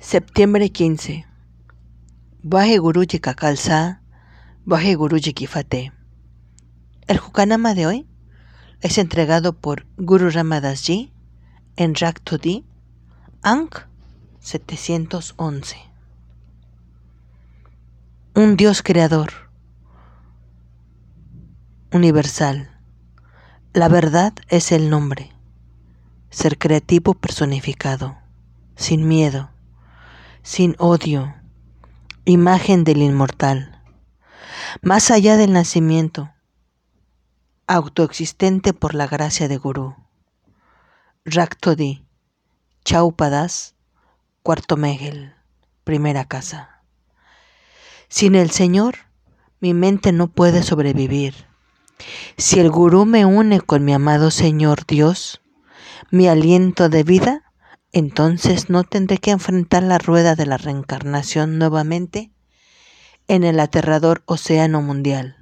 Septiembre 15. Baje Guruji Kakalsa, Baje Guruji Kifate. El Jukanama de hoy es entregado por Guru Ramadas Ji en Raktudi, Ankh 711. Un Dios creador, universal. La verdad es el nombre. Ser creativo personificado, sin miedo sin odio, imagen del inmortal, más allá del nacimiento, autoexistente por la gracia de Gurú. Raktodi, Chaupadas, cuarto Megel, primera casa. Sin el Señor, mi mente no puede sobrevivir. Si el Gurú me une con mi amado Señor Dios, mi aliento de vida entonces no tendré que enfrentar la rueda de la reencarnación nuevamente en el aterrador océano mundial.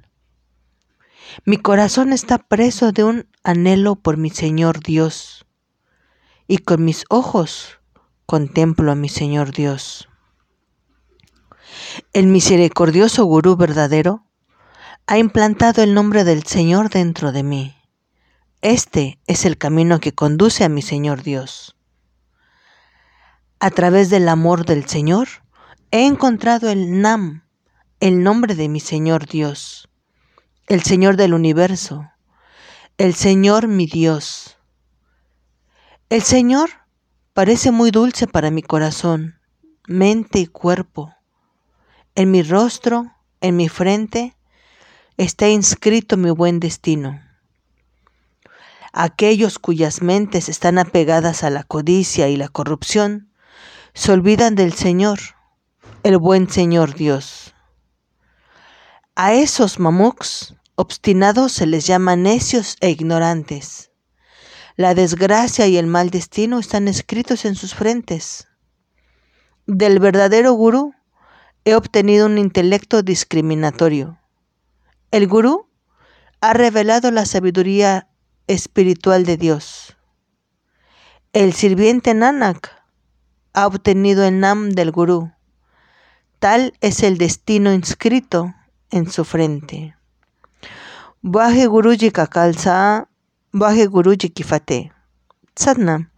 Mi corazón está preso de un anhelo por mi Señor Dios, y con mis ojos contemplo a mi Señor Dios. El misericordioso gurú verdadero ha implantado el nombre del Señor dentro de mí. Este es el camino que conduce a mi Señor Dios a través del amor del Señor, he encontrado el Nam, el nombre de mi Señor Dios, el Señor del universo, el Señor mi Dios. El Señor parece muy dulce para mi corazón, mente y cuerpo. En mi rostro, en mi frente, está inscrito mi buen destino. Aquellos cuyas mentes están apegadas a la codicia y la corrupción, se olvidan del Señor, el buen Señor Dios. A esos mamuks obstinados se les llama necios e ignorantes. La desgracia y el mal destino están escritos en sus frentes. Del verdadero gurú he obtenido un intelecto discriminatorio. El gurú ha revelado la sabiduría espiritual de Dios. El sirviente Nanak ha obtenido el Nam del Gurú. Tal es el destino inscrito en su frente. Baje Guruji Kakalsa, Baje Guruji Kifate. Sadnam.